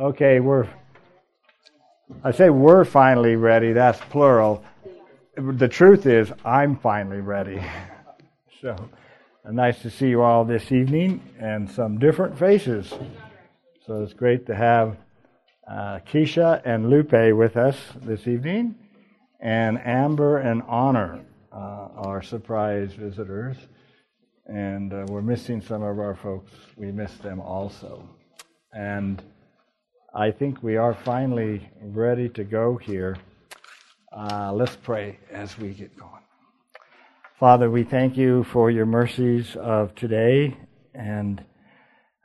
Okay, we're. I say we're finally ready. That's plural. The truth is, I'm finally ready. So, nice to see you all this evening and some different faces. So it's great to have uh, Keisha and Lupe with us this evening, and Amber and Honor, uh, our surprise visitors. And uh, we're missing some of our folks. We miss them also. And I think we are finally ready to go here. Uh, let's pray as we get going. Father, we thank you for your mercies of today, and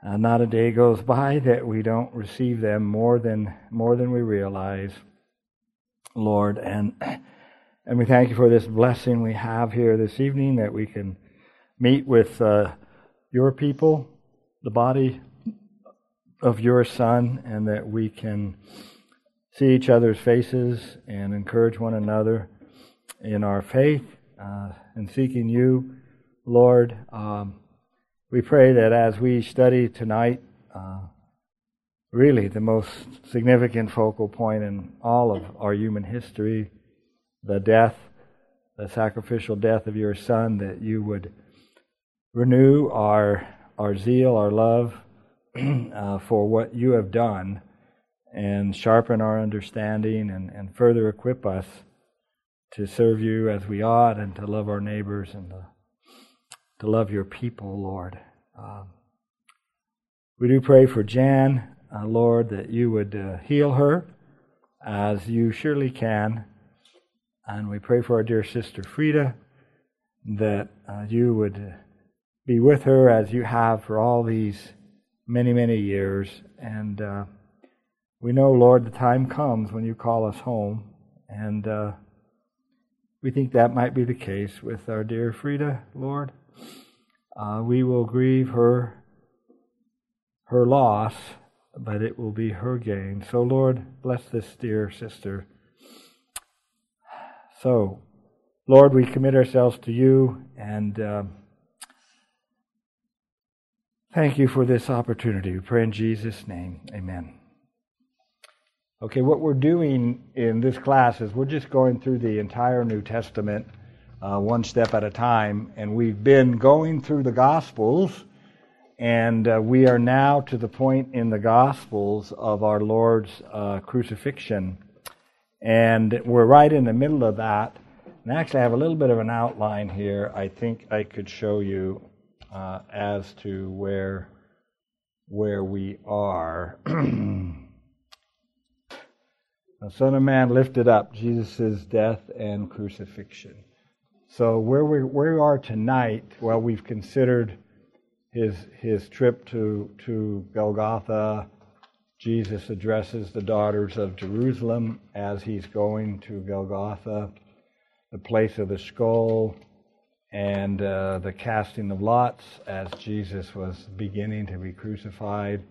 uh, not a day goes by that we don't receive them more than more than we realize, Lord. And and we thank you for this blessing we have here this evening that we can meet with uh, your people, the body of your Son, and that we can see each other's faces and encourage one another in our faith uh, and seeking you, Lord. Um, we pray that as we study tonight, uh, really the most significant focal point in all of our human history, the death, the sacrificial death of your Son, that you would renew our our zeal, our love uh, for what you have done and sharpen our understanding and, and further equip us to serve you as we ought and to love our neighbors and to, to love your people, Lord. Um, we do pray for Jan, uh, Lord, that you would uh, heal her as you surely can. And we pray for our dear sister Frida that uh, you would be with her as you have for all these many, many years. And uh, we know, Lord, the time comes when you call us home. And uh, we think that might be the case with our dear Frida, Lord. Uh, we will grieve her her loss, but it will be her gain. So, Lord, bless this dear sister. So, Lord, we commit ourselves to you and. Thank you for this opportunity. We pray in Jesus' name. Amen. Okay, what we're doing in this class is we're just going through the entire New Testament uh, one step at a time, and we've been going through the Gospels, and uh, we are now to the point in the Gospels of our Lord's uh, crucifixion. And we're right in the middle of that. And actually, I have a little bit of an outline here I think I could show you uh, as to where where we are. the Son of Man lifted up Jesus' death and crucifixion. So where we where we are tonight, well, we've considered his his trip to to Golgotha. Jesus addresses the daughters of Jerusalem as he's going to Golgotha, the place of the skull and uh, the casting of lots as Jesus was beginning to be crucified.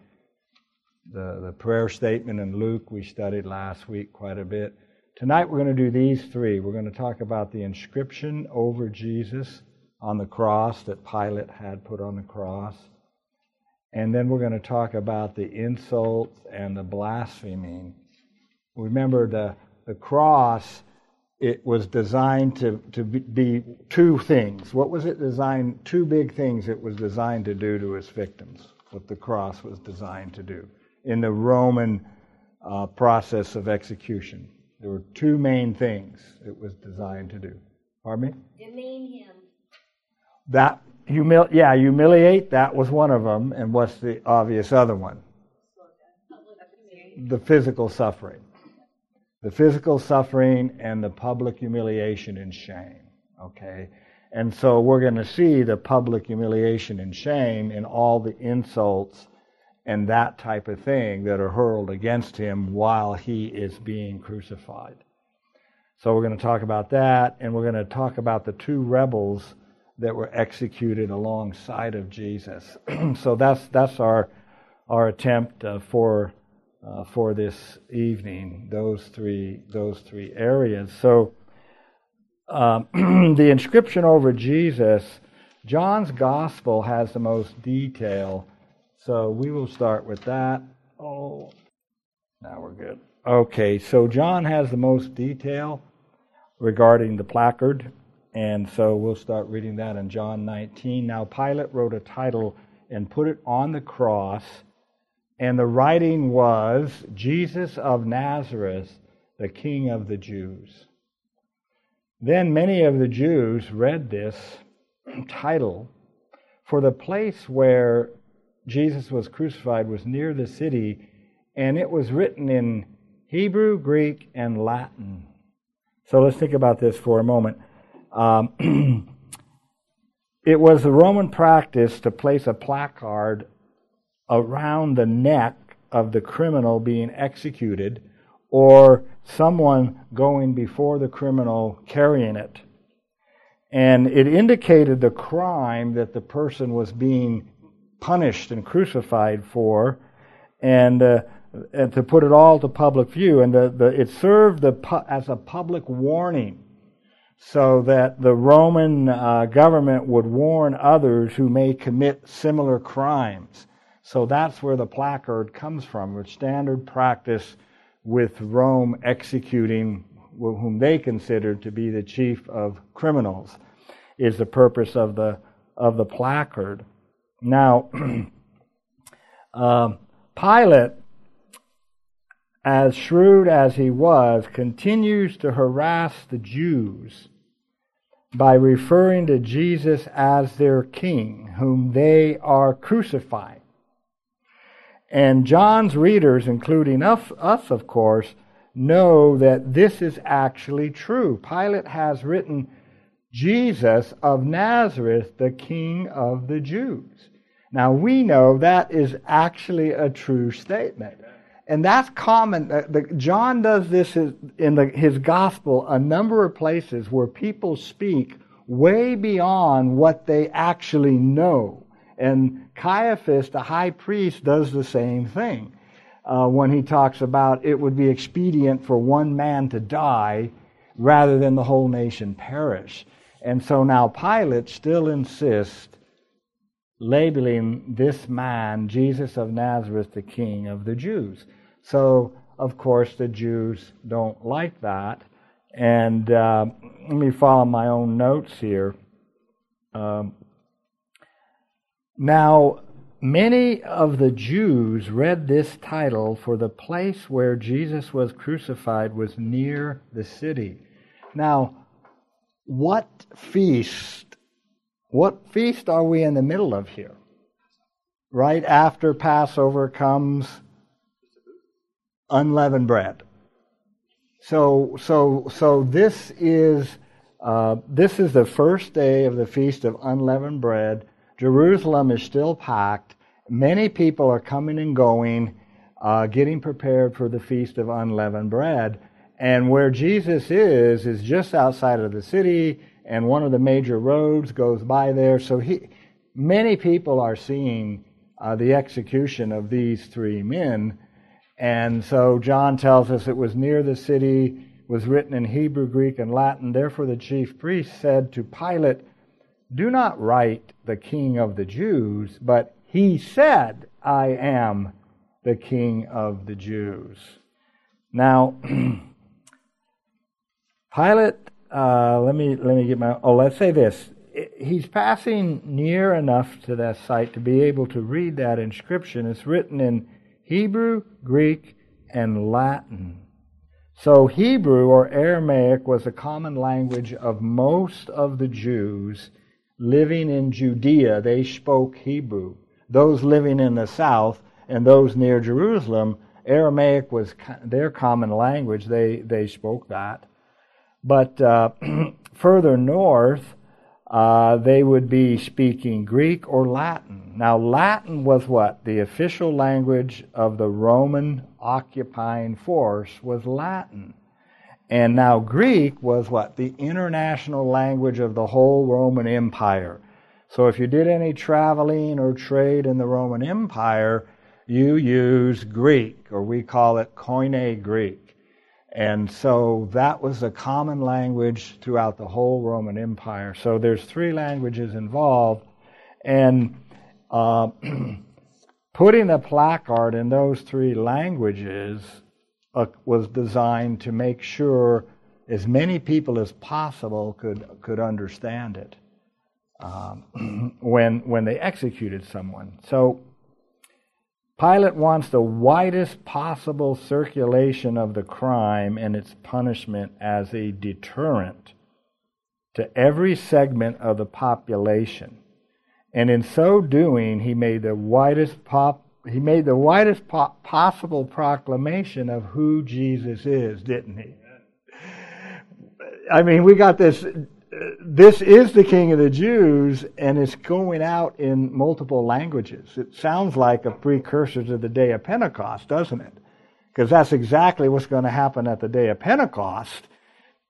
The, the prayer statement in Luke we studied last week quite a bit. Tonight we're going to do these three. We're going to talk about the inscription over Jesus on the cross that Pilate had put on the cross. And then we're going to talk about the insults and the blaspheming. Remember, the, the cross it was designed to, to be two things. What was it designed? Two big things it was designed to do to its victims, what the cross was designed to do in the Roman uh, process of execution. There were two main things it was designed to do. Pardon me? Demean him. That, humil- yeah, humiliate, that was one of them. And what's the obvious other one? The physical suffering the physical suffering and the public humiliation and shame. Okay? And so we're going to see the public humiliation and shame in all the insults and that type of thing that are hurled against him while he is being crucified. So we're going to talk about that, and we're going to talk about the two rebels that were executed alongside of Jesus. so that's that's our our attempt uh, for uh, for this evening. Those three those three areas. So um, the inscription over Jesus, John's Gospel has the most detail. So we will start with that. Oh, Now we're good. Okay, so John has the most detail regarding the placard, and so we'll start reading that in John 19. Now, Pilate wrote a title and put it on the cross, and the writing was Jesus of Nazareth, the King of the Jews. Then many of the Jews read this title, for the place where Jesus was crucified was near the city, and it was written in Hebrew, Greek, and Latin. So let's think about this for a moment. Um, it was the Roman practice to place a placard around the neck of the criminal being executed or someone going before the criminal carrying it. And it indicated the crime that the person was being punished and crucified for. And uh, and to put it all to public view. And the, the, it served the, as a public warning so that the Roman uh, government would warn others who may commit similar crimes. So that's where the placard comes from, which standard practice with Rome executing whom they considered to be the chief of criminals is the purpose of the of the placard. Now, um, Pilate as shrewd as he was, continues to harass the Jews by referring to Jesus as their king, whom they are crucifying. And John's readers, including us, us, of course, know that this is actually true. Pilate has written Jesus of Nazareth, the King of the Jews. Now we know that is actually a true statement. And that's common. John does this in his gospel a number of places where people speak way beyond what they actually know. And Caiaphas, the high priest, does the same thing uh, when he talks about it would be expedient for one man to die rather than the whole nation perish. And so now Pilate still insists labeling this man, Jesus of Nazareth, the King of the Jews. So, of course, the Jews don't like that. And uh, let me follow my own notes here. Um, now, many of the Jews read this title for the place where Jesus was crucified was near the city. Now, what feast what feast are we in the middle of here? Right after Passover comes unleavened bread. So, so, so this is uh, this is the first day of the feast of unleavened bread. Jerusalem is still packed. Many people are coming and going, uh, getting prepared for the feast of unleavened bread. And where Jesus is is just outside of the city and one of the major roads goes by there. So he, many people are seeing uh, the execution of these three men. And so John tells us it was near the city, was written in Hebrew, Greek, and Latin. Therefore, the chief priest said to Pilate, Do not write the king of the Jews, but he said, I am the king of the Jews. Now, Pilate uh, let me let me get my. Oh, let's say this. He's passing near enough to that site to be able to read that inscription. It's written in Hebrew, Greek, and Latin. So Hebrew or Aramaic was a common language of most of the Jews living in Judea. They spoke Hebrew. Those living in the south and those near Jerusalem, Aramaic was their common language. They they spoke that. But uh, further north, uh, they would be speaking Greek or Latin. Now, Latin was what? The official language of the Roman occupying force was Latin. And now Greek was what? The international language of the whole Roman Empire. So if you did any traveling or trade in the Roman Empire, you use Greek, or we call it Koine Greek. And so that was a common language throughout the whole Roman Empire. So there's three languages involved. And uh, putting a placard in those three languages was designed to make sure as many people as possible could could understand it um, when when they executed someone. So Pilate wants the widest possible circulation of the crime and its punishment as a deterrent to every segment of the population. And in so doing, he made the widest pop, he made the widest po- possible proclamation of who Jesus is, didn't he? I mean, we got this this is the King of the Jews, and it's going out in multiple languages. It sounds like a precursor to the day of Pentecost, doesn't it? Because that's exactly what's going to happen at the day of Pentecost.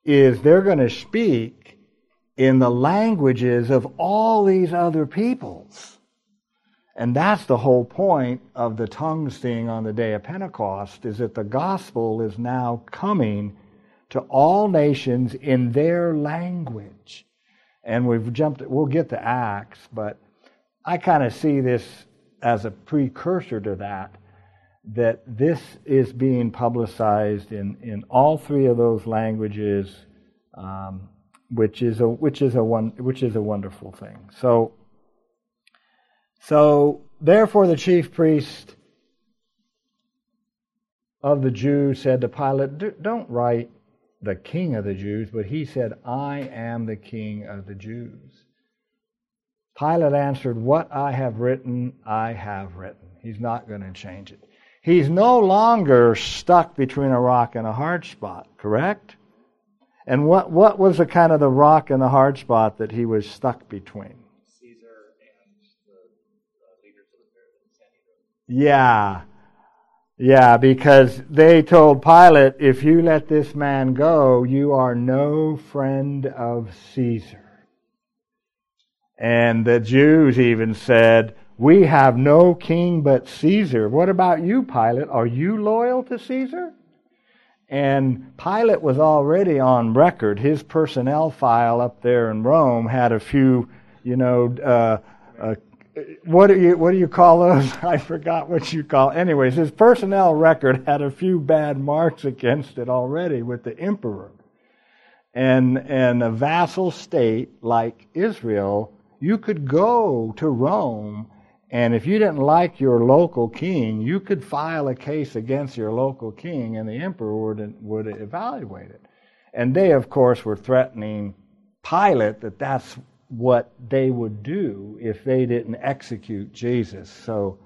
Is they're going to speak in the languages of all these other peoples. And that's the whole point of the tongues thing on the day of Pentecost, is that the gospel is now coming to all nations in their language. And we've jumped, we'll get to Acts, but I kind of see this as a precursor to that, that this is being publicized in, in all three of those languages, um, which is a which is a one which is a wonderful thing. So, so therefore, the chief priest of the Jews said to Pilate, "Don't write the king of the Jews, but he said, I am the king of the Jews. Pilate answered, What I have written, I have written. He's not going to change it. He's no longer stuck between a rock and a hard spot, correct? And what, what was the kind of the rock and the hard spot that he was stuck between? Caesar and the, the leaders of the Yeah. Yeah, because they told Pilate, if you let this man go, you are no friend of Caesar. And the Jews even said, We have no king but Caesar. What about you, Pilate? Are you loyal to Caesar? And Pilate was already on record. His personnel file up there in Rome had a few, you know, uh, uh, what do you what do you call those? I forgot what you call. Anyways, his personnel record had a few bad marks against it already with the emperor. And and a vassal state like Israel, you could go to Rome and if you didn't like your local king, you could file a case against your local king and the emperor would would evaluate it. And they of course were threatening Pilate that that's what they would do if they didn't execute Jesus. So,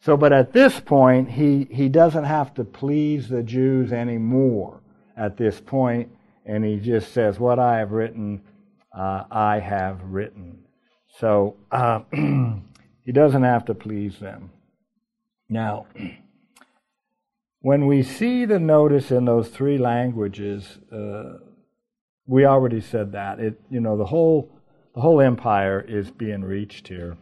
so but at this point, he, he doesn't have to please the Jews anymore at this point, and he just says, What I have written, uh, I have written. So uh, he doesn't have to please them. Now, when we see the notice in those three languages, uh, we already said that. It, you know, the whole the whole empire is being reached here.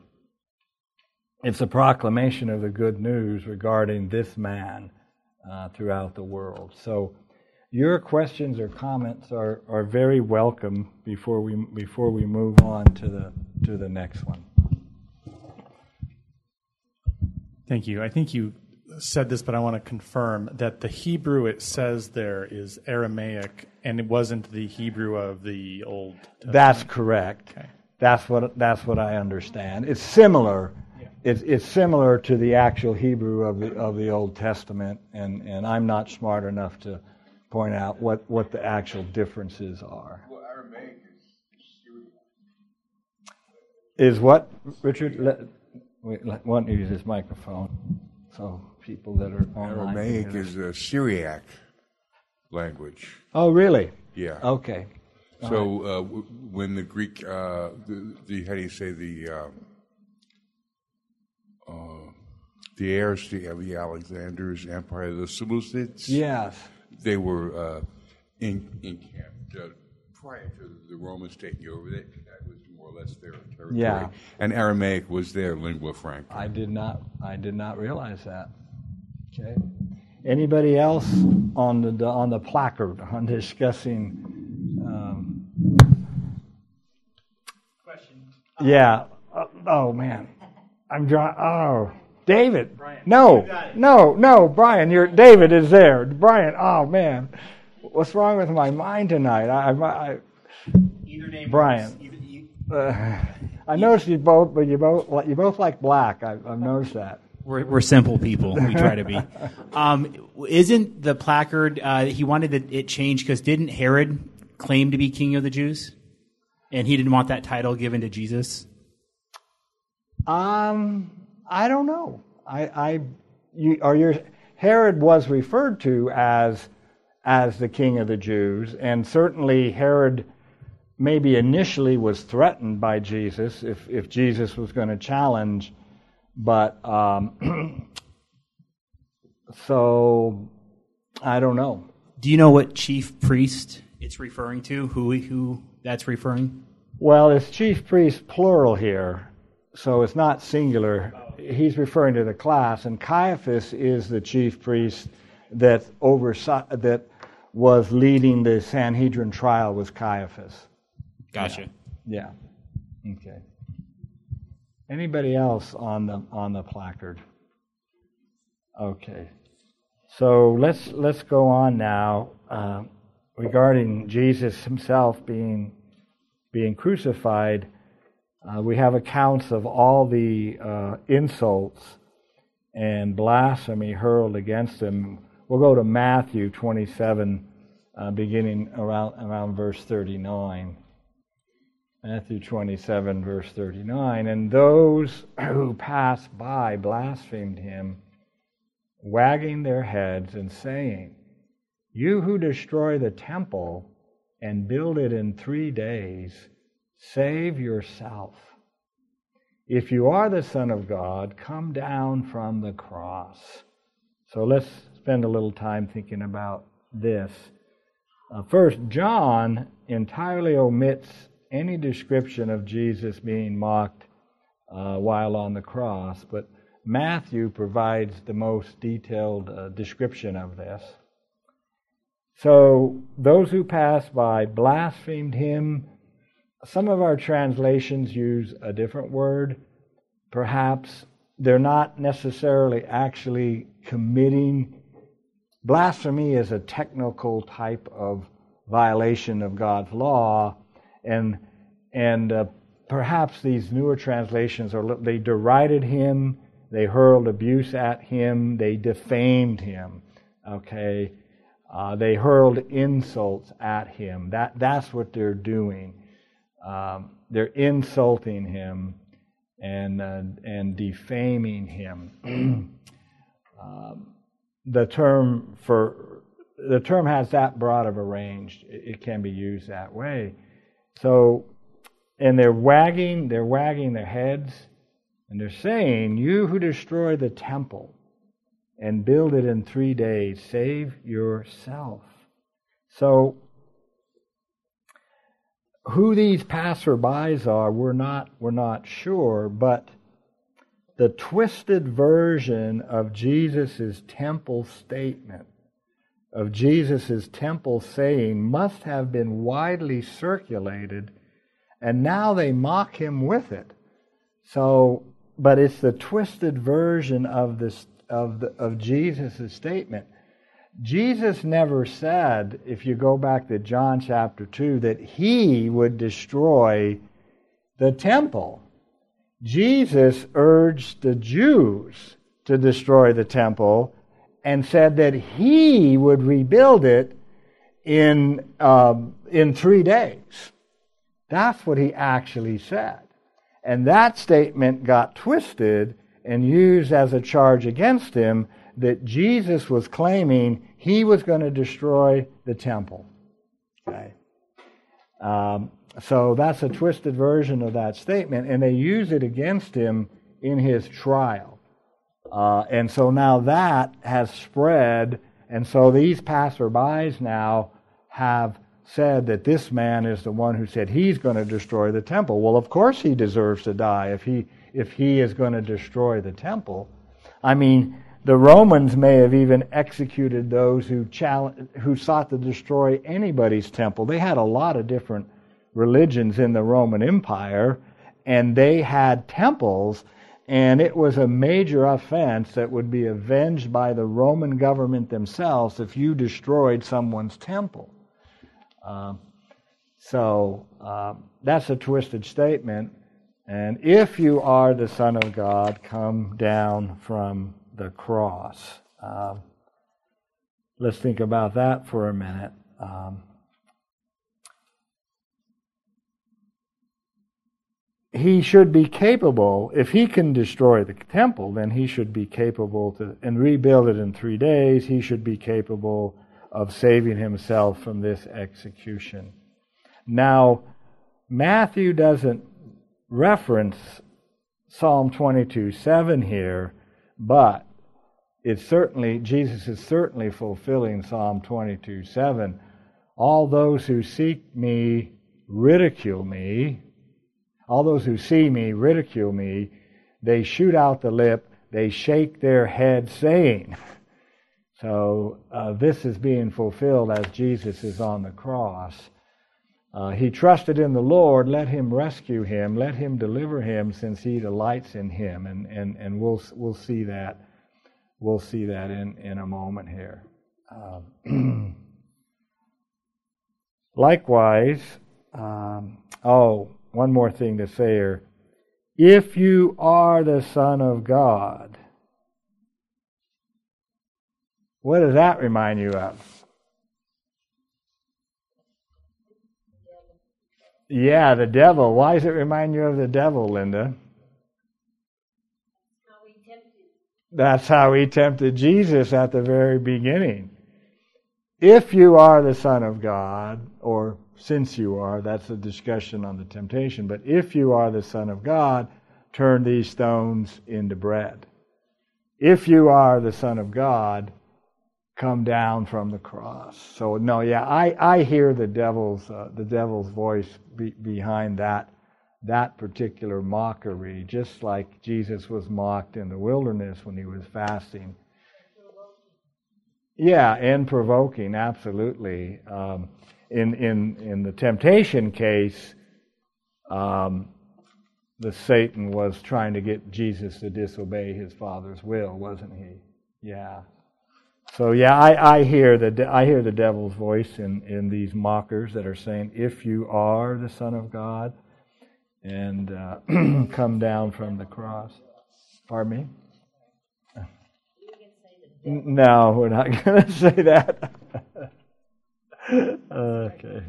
It's a proclamation of the good news regarding this man uh, throughout the world. So, your questions or comments are, are very welcome before we before we move on to the to the next one. Thank you. I think you said this, but I want to confirm that the Hebrew it says there is Aramaic, and it wasn't the Hebrew of the Old. Testament. That's correct. Okay. That's what that's what I understand. It's similar. Yeah. It's, it's similar to the actual Hebrew of the of the Old Testament, and, and I'm not smart enough to point out what, what the actual differences are. Well, Aramaic is Is what Richard? Let, wait, let, why don't you use this microphone so people that are online. Aramaic is a Syriac language. Oh, really? Yeah. Okay. So uh, w- when the Greek, uh, the, the how do you say the um, uh, the heirs to the Alexander's empire, the Seleucids, Yes. they were uh, in, encamped uh, prior to the Romans taking over. That, that was more or less their territory. Yeah. And Aramaic was their lingua franca. I did not. I did not realize that. Okay. Anybody else on the on the placard on discussing? Um, Question. yeah. Uh, oh man, I'm drawing. Oh, David. No, no, no, Brian. You're David is there. Brian. Oh man, what's wrong with my mind tonight? I, I, Either name. Brian. Either- I, uh, I noticed you both, but you both you both like black. I, I've noticed that. We're, we're simple people. We try to be. Um, isn't the placard? Uh, he wanted it, it changed because didn't Herod claim to be king of the Jews, and he didn't want that title given to Jesus? Um, I don't know. I, I, you, or your Herod was referred to as as the king of the Jews, and certainly Herod maybe initially was threatened by Jesus if if Jesus was going to challenge, but um, so I don't know. Do you know what chief priest it's referring to? Who who that's referring? Well, it's chief priest plural here, so it's not singular. He's referring to the class, and Caiaphas is the chief priest that oversaw that was leading the Sanhedrin trial. Was Caiaphas? Gotcha. Yeah. Okay. Anybody else on the on the placard? Okay. So let's let's go on now uh, regarding Jesus himself being being crucified. Uh, we have accounts of all the uh, insults and blasphemy hurled against him. We'll go to Matthew 27, uh, beginning around around verse 39. Matthew 27, verse 39. And those who passed by blasphemed him, wagging their heads and saying, You who destroy the temple and build it in three days, save yourself. If you are the Son of God, come down from the cross. So let's spend a little time thinking about this. Uh, first, John entirely omits any description of Jesus being mocked uh, while on the cross, but Matthew provides the most detailed uh, description of this. So those who passed by blasphemed him. Some of our translations use a different word. Perhaps they're not necessarily actually committing. Blasphemy is a technical type of violation of God's law, and and uh, perhaps these newer translations are they derided him, they hurled abuse at him, they defamed him. Okay, uh, they hurled insults at him. That that's what they're doing. Um, they're insulting him and uh, and defaming him. um, the term for the term has that broad of a range. It, it can be used that way. So, and they're wagging they're wagging their heads, and they're saying, "You who destroy the temple and build it in three days, save yourself." So who these passerbys are, we're not we're not sure, but the twisted version of Jesus' temple statement, of Jesus' temple saying, must have been widely circulated, and now they mock him with it. So, but it's the twisted version of this of the, of Jesus' statement. Jesus never said, if you go back to John chapter 2, that he would destroy the temple. Jesus urged the Jews to destroy the temple and said that he would rebuild it in, um, in three days. That's what he actually said. And that statement got twisted and used as a charge against him that Jesus was claiming he was going to destroy the temple. Okay. Um, so that's a twisted version of that statement, and they use it against him in his trial. Uh, and so now that has spread, and so these passerbys now have said that this man is the one who said he's going to destroy the temple. Well, of course he deserves to die if he if he is going to destroy the temple. I mean, the Romans may have even executed those who who sought to destroy anybody's temple. They had a lot of different religions in the Roman Empire, and they had temples, and it was a major offense that would be avenged by the Roman government themselves if you destroyed someone's temple. Uh, so uh, that's a twisted statement. And if you are the Son of God, come down from the cross. Um, let's think about that for a minute. He should be capable, if he can destroy the temple, then he should be capable to, and rebuild it in three days, he should be capable of saving himself from this execution. Now, Matthew doesn't reference Psalm 22 7 here, but it's certainly, Jesus is certainly fulfilling Psalm 22 7. All those who seek me ridicule me. All those who see me ridicule me. They shoot out the lip. They shake their head, saying. So uh, this is being fulfilled as Jesus is on the cross. Uh, he trusted in the Lord. Let him rescue him. Let him deliver him, since he delights in him. And and and we'll we'll see that we'll see that in in a moment here. Um, likewise, um, oh, one more thing to say here. If you are the Son of God, what does that remind you of? Yeah, the devil. Why does it remind you of the devil, Linda? That's how he tempted Jesus at the very beginning. If you are the Son of God, or since you are, that's a discussion on the temptation, but if you are the Son of God, turn these stones into bread. If you are the Son of God, come down from the cross. So no, yeah, I, I hear the devil's uh, the devil's voice be, behind that that particular mockery, just like Jesus was mocked in the wilderness when he was fasting. Yeah, and provoking, absolutely. Um, in in in the temptation case, um, the Satan was trying to get Jesus to disobey his Father's will, wasn't he? Yeah. So yeah, I, I hear the I hear the devil's voice in, in these mockers that are saying, "If you are the Son of God, and uh, come down from the cross." Pardon me. No, we're not going to say that. okay.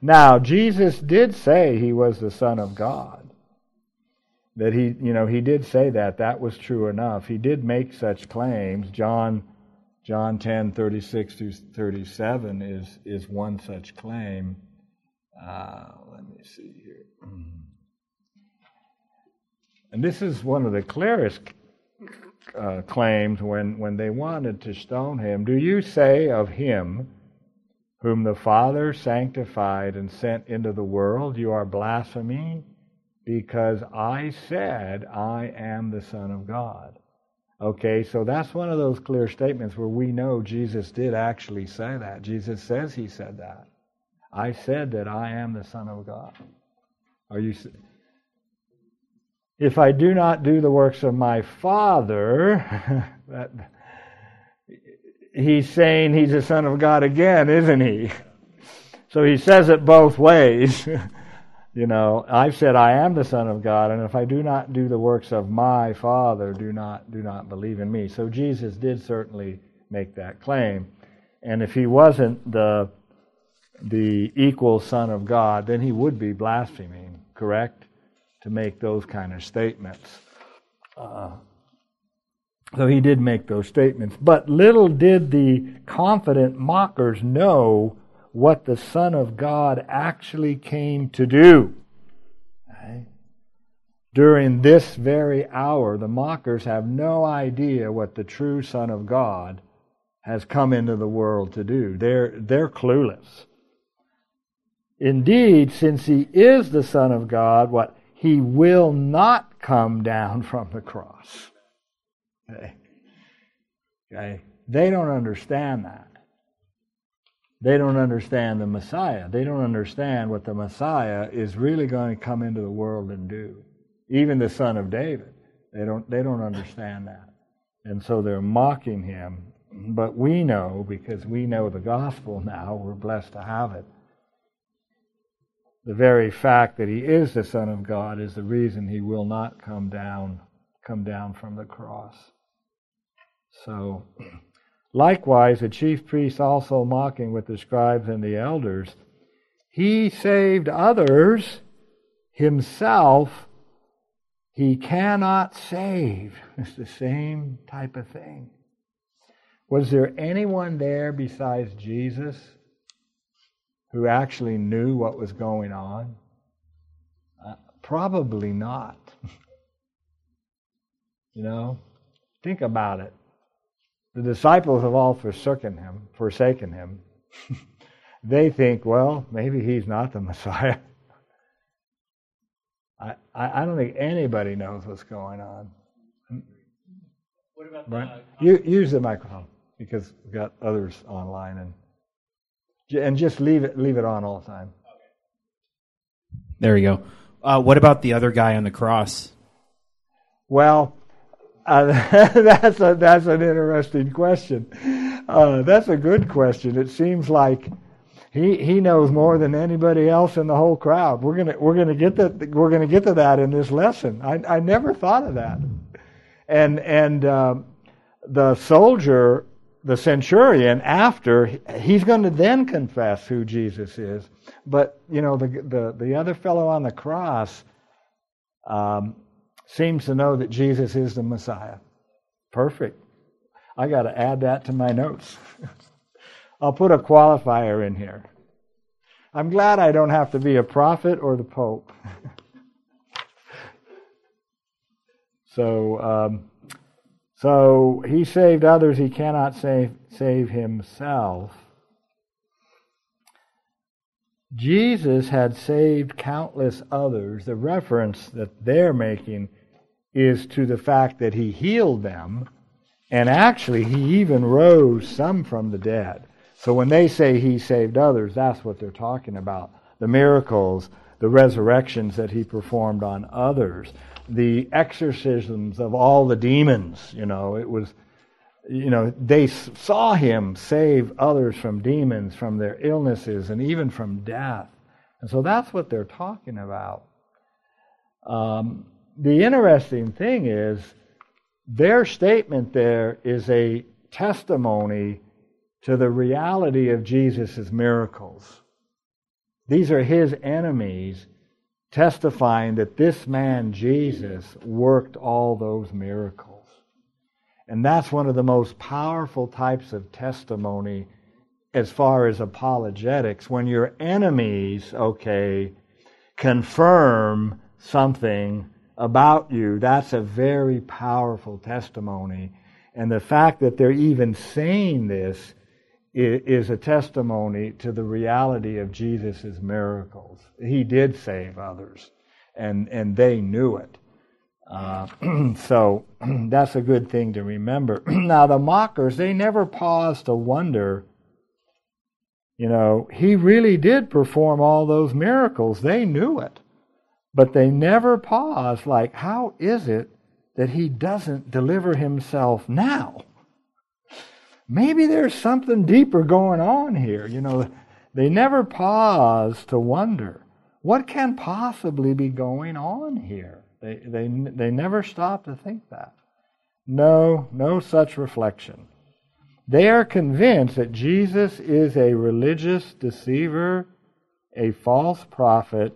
Now, Jesus did say he was the Son of God. That he, you know, he did say that. That was true enough. He did make such claims. John John 10, 36 through 37 is, is one such claim. Uh, let me see here. And this is one of the clearest uh, claims when, when they wanted to stone him. Do you say of him, whom the Father sanctified and sent into the world, you are blaspheming? Because I said, I am the Son of God. Okay, so that's one of those clear statements where we know Jesus did actually say that. Jesus says he said that. I said that I am the Son of God. Are you If I do not do the works of my Father, that he's saying he's the Son of God again, isn't he? So he says it both ways. You know, I've said I am the Son of God, and if I do not do the works of my Father, do not do not believe in me. So Jesus did certainly make that claim. And if he wasn't the the equal Son of God, then he would be blaspheming, correct? To make those kind of statements. Uh, so he did make those statements. But little did the confident mockers know what the Son of God actually came to do. During this very hour, the mockers have no idea what the true Son of God has come into the world to do. They're, they're clueless. Indeed, since he is the Son of God, what he will not come down from the cross. Okay. They don't understand that. They don't understand the Messiah. They don't understand what the Messiah is really going to come into the world and do. Even the son of David. They don't, they don't understand that. And so they're mocking him. But we know, because we know the gospel now, we're blessed to have it. The very fact that he is the Son of God is the reason he will not come down, come down from the cross. So, likewise, the chief priests also mocking with the scribes and the elders, he saved others, himself he cannot save. It's the same type of thing. Was there anyone there besides Jesus who actually knew what was going on? Uh, probably not. you know, think about it. The disciples have all forsaken him, forsaken him. they think, well, maybe he's not the Messiah. I, I don't think anybody knows what's going on. What about Right? the, You, use the microphone because we've got others online and and just leave it leave it on all the time. There we go. Uh, what about the other guy on the cross? Well, uh, that's a that's an interesting question. Uh, that's a good question. It seems like he he knows more than anybody else in the whole crowd. We're gonna we're gonna get that we're gonna get to that in this lesson. I I never thought of that. And and uh, the soldier, the centurion, after he's going to then confess who Jesus is. But you know the the the other fellow on the cross. Um, seems to know that Jesus is the Messiah. Perfect. I got to add that to my notes. I'll put a qualifier in here. I'm glad I don't have to be a prophet or the Pope. so, um, so he saved others; he cannot save save himself. Jesus had saved countless others. The reference that they're making is to the fact that he healed them, and actually, he even rose some from the dead. So when they say he saved others, that's what they're talking about. The miracles, the resurrections that he performed on others, the exorcisms of all the demons, you know, it was you know, they saw him save others from demons, from their illnesses, and even from death. And so that's what they're talking about. Um, the interesting thing is, their statement there is a testimony to the reality of Jesus' miracles. These are his enemies testifying that this man, Jesus, worked all those miracles. And that's one of the most powerful types of testimony as far as apologetics. When your enemies, okay, confirm something about you, that's a very powerful testimony. And the fact that they're even saying this is a testimony to the reality of Jesus' miracles. He did save others, and, and they knew it. Uh, so that's a good thing to remember. now, the mockers, they never pause to wonder, you know, he really did perform all those miracles. They knew it. But they never pause, like, how is it that he doesn't deliver himself now? Maybe there's something deeper going on here. You know, they never pause to wonder what can possibly be going on here. They, they, they never stop to think that. No, no such reflection. They are convinced that Jesus is a religious deceiver, a false prophet,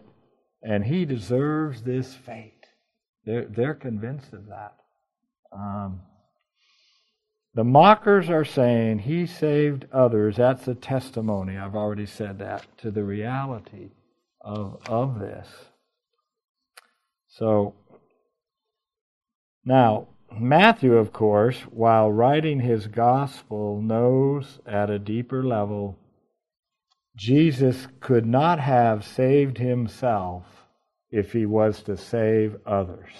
and he deserves this fate. They're, they're convinced of that. Um, the mockers are saying he saved others. That's a testimony. I've already said that to the reality of, of this. So, now, Matthew, of course, while writing his gospel, knows at a deeper level Jesus could not have saved himself if he was to save others.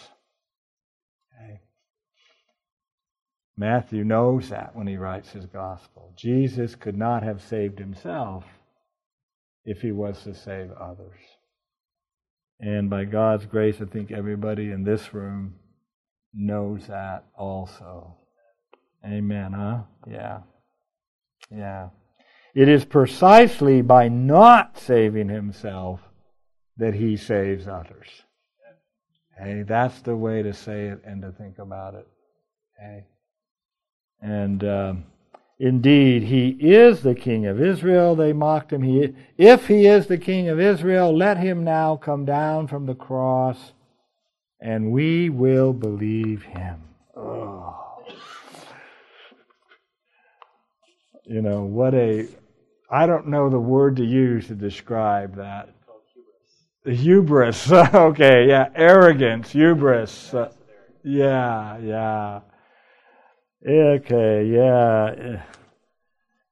Okay. Matthew knows that when he writes his gospel. Jesus could not have saved himself if he was to save others. And by God's grace, I think everybody in this room knows that also. Amen, huh? Yeah. Yeah. It is precisely by not saving himself that he saves others. Hey, that's the way to say it and to think about it. Okay. And um, indeed, he is the king of Israel. They mocked him. He, if he is the king of Israel, let him now come down from the cross, and we will believe him. Oh. You know, what a. I don't know the word to use to describe that. Hubris. okay, yeah. Arrogance, hubris. Uh, yeah, yeah. Okay, yeah.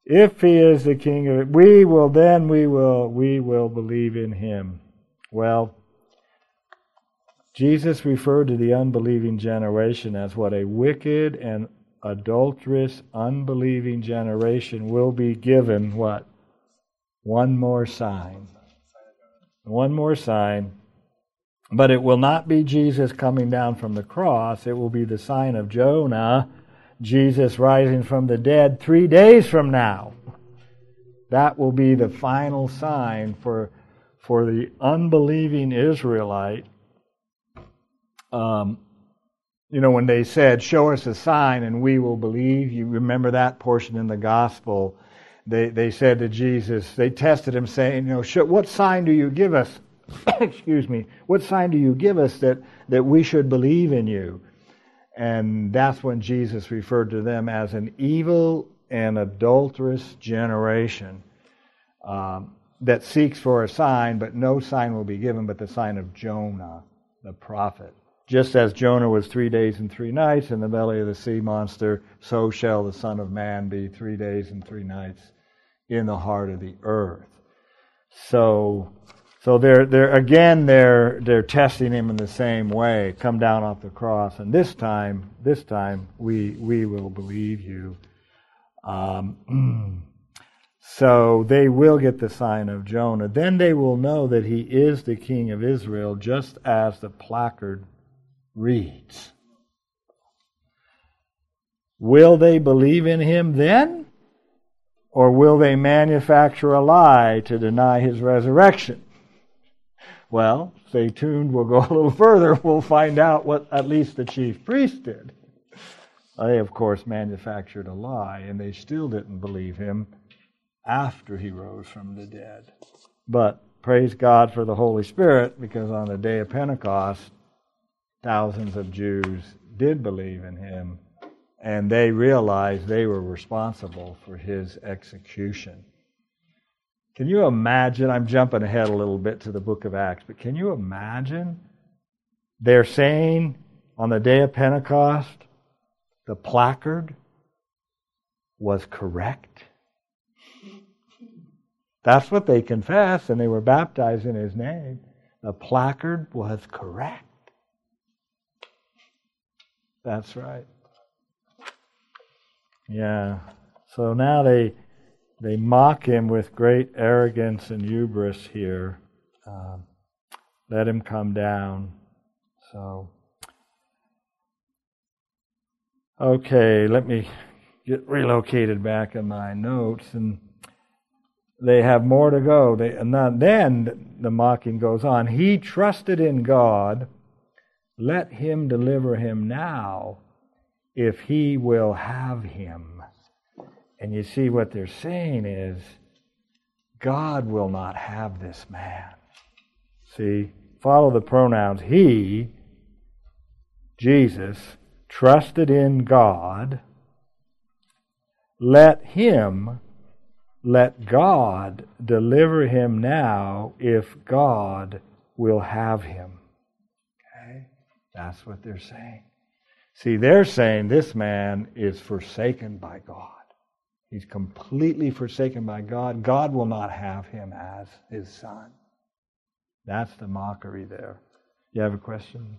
If he is the king of it, we will then we will we will believe in him. Well, Jesus referred to the unbelieving generation as what a wicked and adulterous, unbelieving generation will be given what? One more sign. One more sign. But it will not be Jesus coming down from the cross. It will be the sign of Jonah Jesus rising from the dead three days from now. That will be the final sign for, for the unbelieving Israelite. Um, you know, when they said, Show us a sign and we will believe, you remember that portion in the gospel. They, they said to Jesus, they tested him, saying, You know, what sign do you give us? Excuse me. What sign do you give us that, that we should believe in you? And that's when Jesus referred to them as an evil and adulterous generation um, that seeks for a sign, but no sign will be given but the sign of Jonah, the prophet. Just as Jonah was three days and three nights in the belly of the sea monster, so shall the Son of Man be three days and three nights in the heart of the earth. So so they're, they're again they're they're testing him in the same way. Come down off the cross, and this time, this time we we will believe you. Um, so they will get the sign of Jonah. Then they will know that he is the king of Israel, just as the placard reads. Will they believe in him then? Or will they manufacture a lie to deny his resurrection? Well, stay tuned. We'll go a little further. We'll find out what at least the chief priest did. They, of course, manufactured a lie, and they still didn't believe him after he rose from the dead. But praise God for the Holy Spirit, because on the day of Pentecost, thousands of Jews did believe in him, and they realized they were responsible for his execution. Can you imagine? I'm jumping ahead a little bit to the book of Acts, but can you imagine? They're saying on the day of Pentecost, the placard was correct. That's what they confessed, and they were baptized in his name. The placard was correct. That's right. Yeah. So now they they mock him with great arrogance and hubris here. Um, let him come down. So, okay, let me get relocated back in my notes. And they have more to go. They, and then the mocking goes on. He trusted in God. Let him deliver him now if he will have him. And you see, what they're saying is, God will not have this man. See, follow the pronouns. He, Jesus, trusted in God. Let him, let God deliver him now if God will have him. Okay? That's what they're saying. See, they're saying this man is forsaken by God. He's completely forsaken by God. God will not have him as his son. That's the mockery there. You have a question?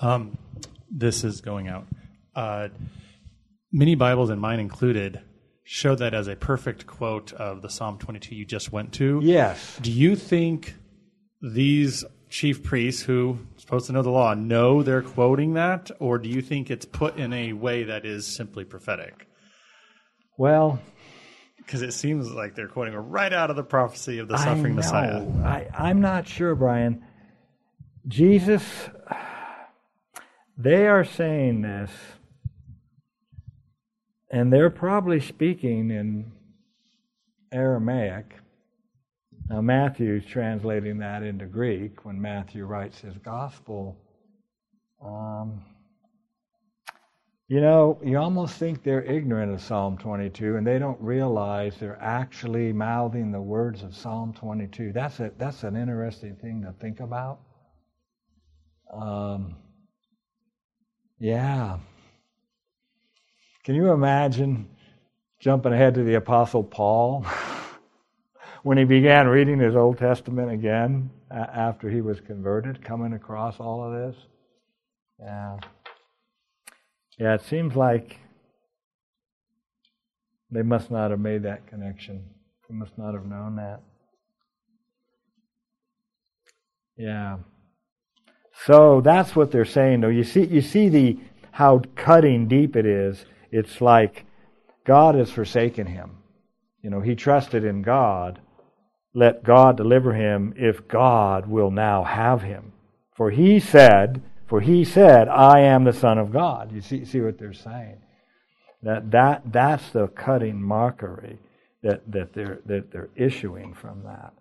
Um, this is going out. Uh, many Bibles, and mine included, show that as a perfect quote of the Psalm 22 you just went to. Yes. Do you think these chief priests who are supposed to know the law know they're quoting that, or do you think it's put in a way that is simply prophetic? Well, Because it seems like they're quoting right out of the prophecy of the suffering Messiah. I, I'm not sure, Brian. Jesus, they are saying this, and they're probably speaking in Aramaic. Now, Matthew's translating that into Greek when Matthew writes his gospel. Um, you know, you almost think they're ignorant of Psalm 22 and they don't realize they're actually mouthing the words of Psalm 22. That's, a, that's an interesting thing to think about. Um, yeah. Can you imagine jumping ahead to the Apostle Paul when he began reading his Old Testament again after he was converted, coming across all of this? Yeah. Yeah, it seems like they must not have made that connection. They must not have known that. Yeah. So that's what they're saying though. You see you see the how cutting deep it is. It's like God has forsaken him. You know, he trusted in God. Let God deliver him if God will now have him. For he said, for he said, I am the Son of God. You see, see what they're saying? That, that, that's the cutting mockery that, that, they're, that they're issuing from that.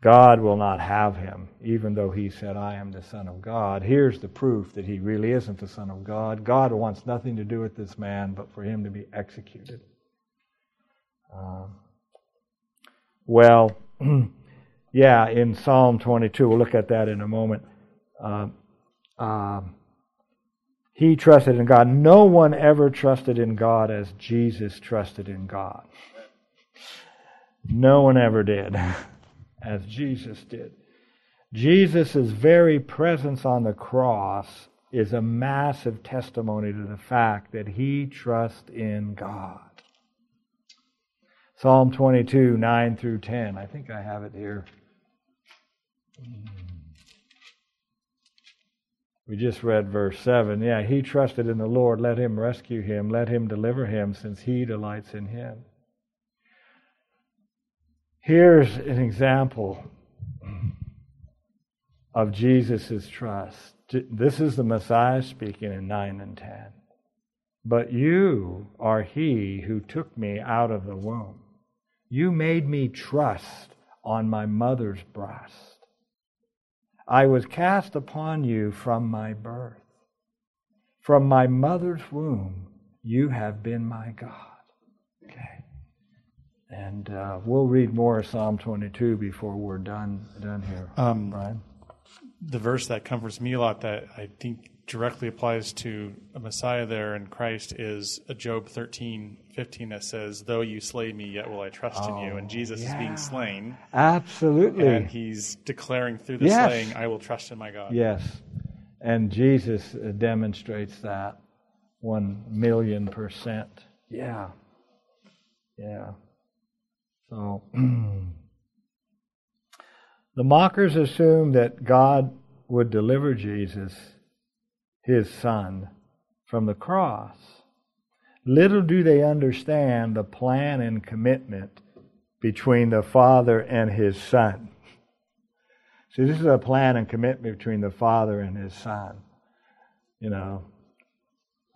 God will not have him, even though he said, I am the Son of God. Here's the proof that he really isn't the Son of God. God wants nothing to do with this man but for him to be executed. Um, well, yeah, in Psalm 22, we'll look at that in a moment. Um, um, he trusted in God. No one ever trusted in God as Jesus trusted in God. No one ever did as Jesus did. Jesus' very presence on the cross is a massive testimony to the fact that he trusts in God. Psalm 22, 9 through 10. I think I have it here. We just read verse 7. Yeah, he trusted in the Lord. Let him rescue him. Let him deliver him, since he delights in him. Here's an example of Jesus' trust. This is the Messiah speaking in 9 and 10. But you are he who took me out of the womb. You made me trust on my mother's breast. I was cast upon you from my birth. From my mother's womb, you have been my God. Okay. And uh, we'll read more of Psalm 22 before we're done done here. Um, Brian? the verse that comforts me a lot that I think directly applies to a Messiah there in Christ is a Job 13, 15 that says, Though you slay me, yet will I trust in you. And Jesus is being slain. Absolutely. And he's declaring through the Yes. slaying, I will trust in my God. Yes. And Jesus uh, demonstrates that one million percent. Yeah. Yeah. So the mockers assumed that God would deliver Jesus, his son, from the cross. Little do they understand the plan and commitment between the Father and his Son. See, this is a plan and commitment between the Father and His Son. You know,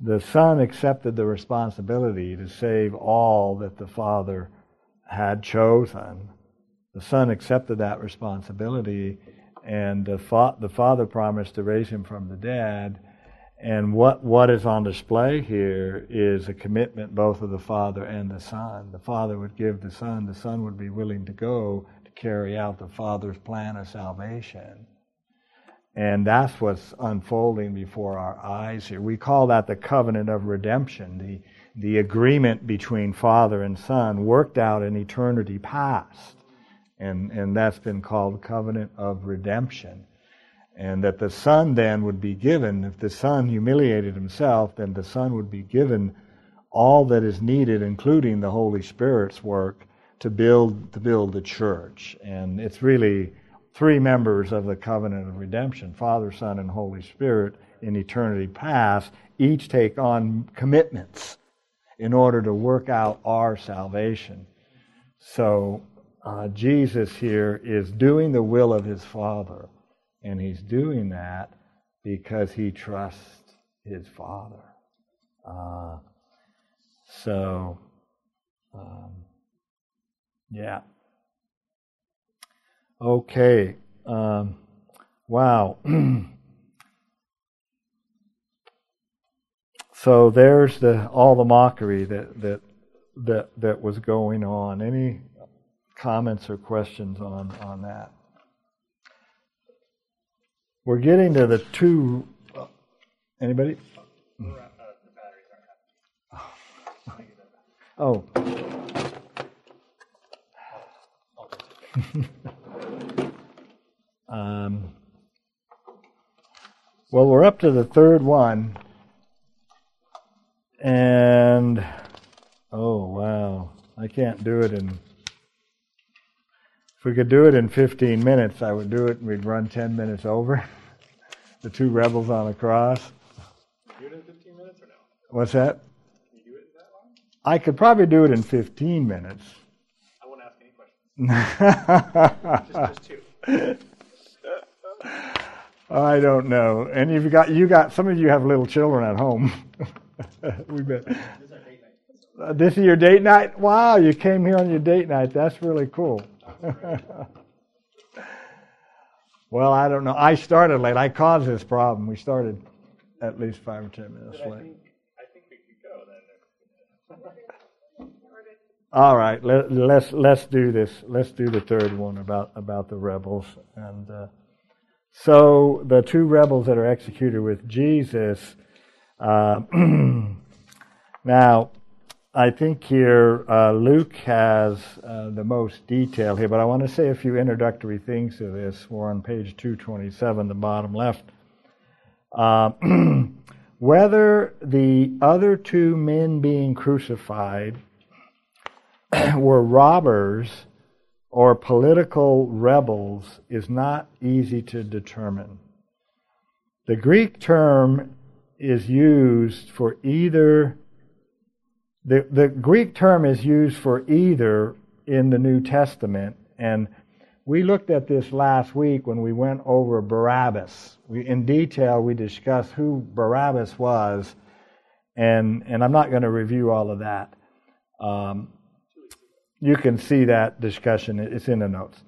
the Son accepted the responsibility to save all that the Father had chosen. The Son accepted that responsibility, and the, fa- the Father promised to raise him from the dead. And what, what is on display here is a commitment both of the Father and the Son. The Father would give the Son, the Son would be willing to go to carry out the Father's plan of salvation. And that's what's unfolding before our eyes here. We call that the covenant of redemption, the, the agreement between Father and Son worked out in eternity past. And, and that's been called covenant of redemption. And that the Son then would be given, if the Son humiliated himself, then the Son would be given all that is needed, including the Holy Spirit's work, to build to build the church. And it's really three members of the covenant of redemption: Father, Son, and Holy Spirit in eternity past, each take on commitments in order to work out our salvation. So uh, Jesus here is doing the will of his Father, and he's doing that because he trusts his Father. Uh, so, um, yeah. Okay. Um, wow. so there's the all the mockery that that that that was going on. Any comments or questions on on that? We're getting to the two. Anybody? Oh. um, well, we're up to the third one. And, oh, wow. I can't do it in. If we could do it in 15 minutes, I would do it and we'd run 10 minutes over. the two rebels on the cross. Do it in 15 minutes or no? What's that? Can you do it that long? I could probably do it in 15 minutes. I won't ask any questions. Just, just two. I don't know. And you've got you got some of you have little children at home. we bet. Uh, this is your date night. Wow, you came here on your date night. That's really cool. Well, I don't know. I started late. I caused this problem. We started at least five or ten minutes But I late. think, I think we could go then. All right, let, let's let's do this. Let's do the third one about about the rebels. And uh, so the two rebels that are executed with Jesus. Uh, now, I think here uh, Luke has uh, the most detail here, but I want to say a few introductory things to this. We're on page two twenty seven, the bottom left. Uh, whether the other two men being crucified were robbers or political rebels is not easy to determine. The Greek term is used for either, the, the Greek term is used for either in the New Testament, and we looked at this last week when we went over Barabbas. We, in detail, we discussed who Barabbas was, and, and I'm not going to review all of that. Um, you can see that discussion, it's in the notes.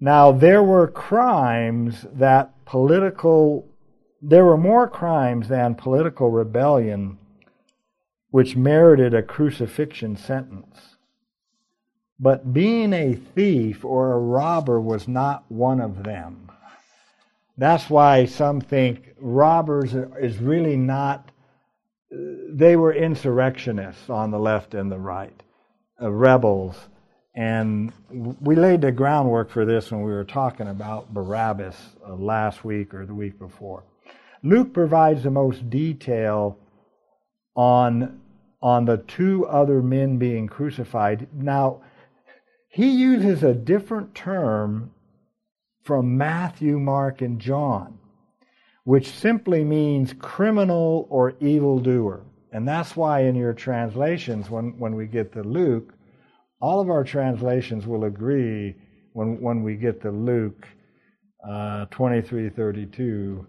Now, there were crimes that political, there were more crimes than political rebellion which merited a crucifixion sentence. But being a thief or a robber was not one of them. That's why some think robbers is really not, they were insurrectionists on the left and the right uh, rebels. And we laid the groundwork for this when we were talking about Barabbas uh, last week or the week before. Luke provides the most detail on, on the two other men being crucified. Now, he uses a different term from Matthew, Mark, and John, which simply means criminal or evildoer. And that's why in your translations, when, when we get to Luke, all of our translations will agree when, when we get to Luke uh, 23 32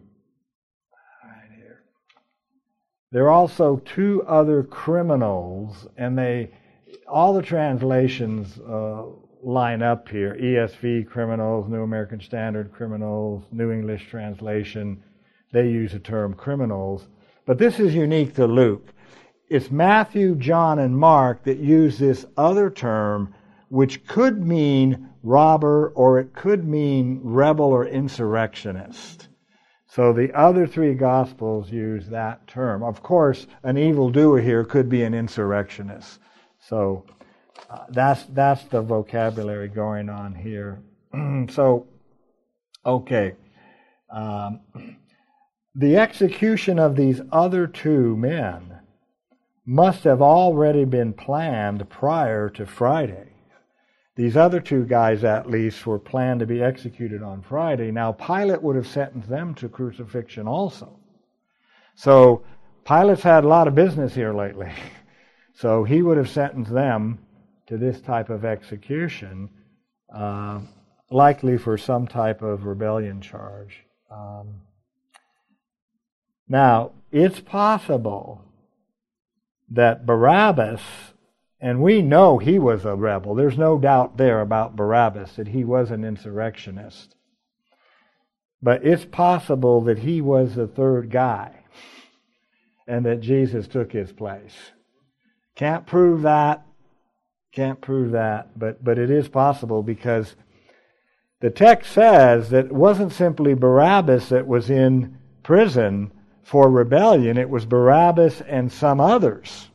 There are also two other criminals, and they all the translations uh, line up here. ESV criminals, New American Standard criminals, New English translation. They use the term criminals. But this is unique to Luke. It's Matthew, John, and Mark that use this other term, which could mean robber or it could mean rebel or insurrectionist. So the other three Gospels use that term. Of course, an evildoer here could be an insurrectionist. So uh, that's that's the vocabulary going on here. so, okay. Um, the execution of these other two men must have already been planned prior to Friday. These other two guys, at least, were planned to be executed on Friday. Now, Pilate would have sentenced them to crucifixion also. So, Pilate's had a lot of business here lately. So, he would have sentenced them to this type of execution, uh, likely for some type of rebellion charge. Um, now, it's possible that Barabbas, and we know he was a rebel, there's no doubt there about Barabbas that he was an insurrectionist. But it's possible that he was the third guy and that Jesus took his place. Can't prove that. Can't prove that, but, but it is possible because the text says that it wasn't simply Barabbas that was in prison for rebellion, it was Barabbas and some others.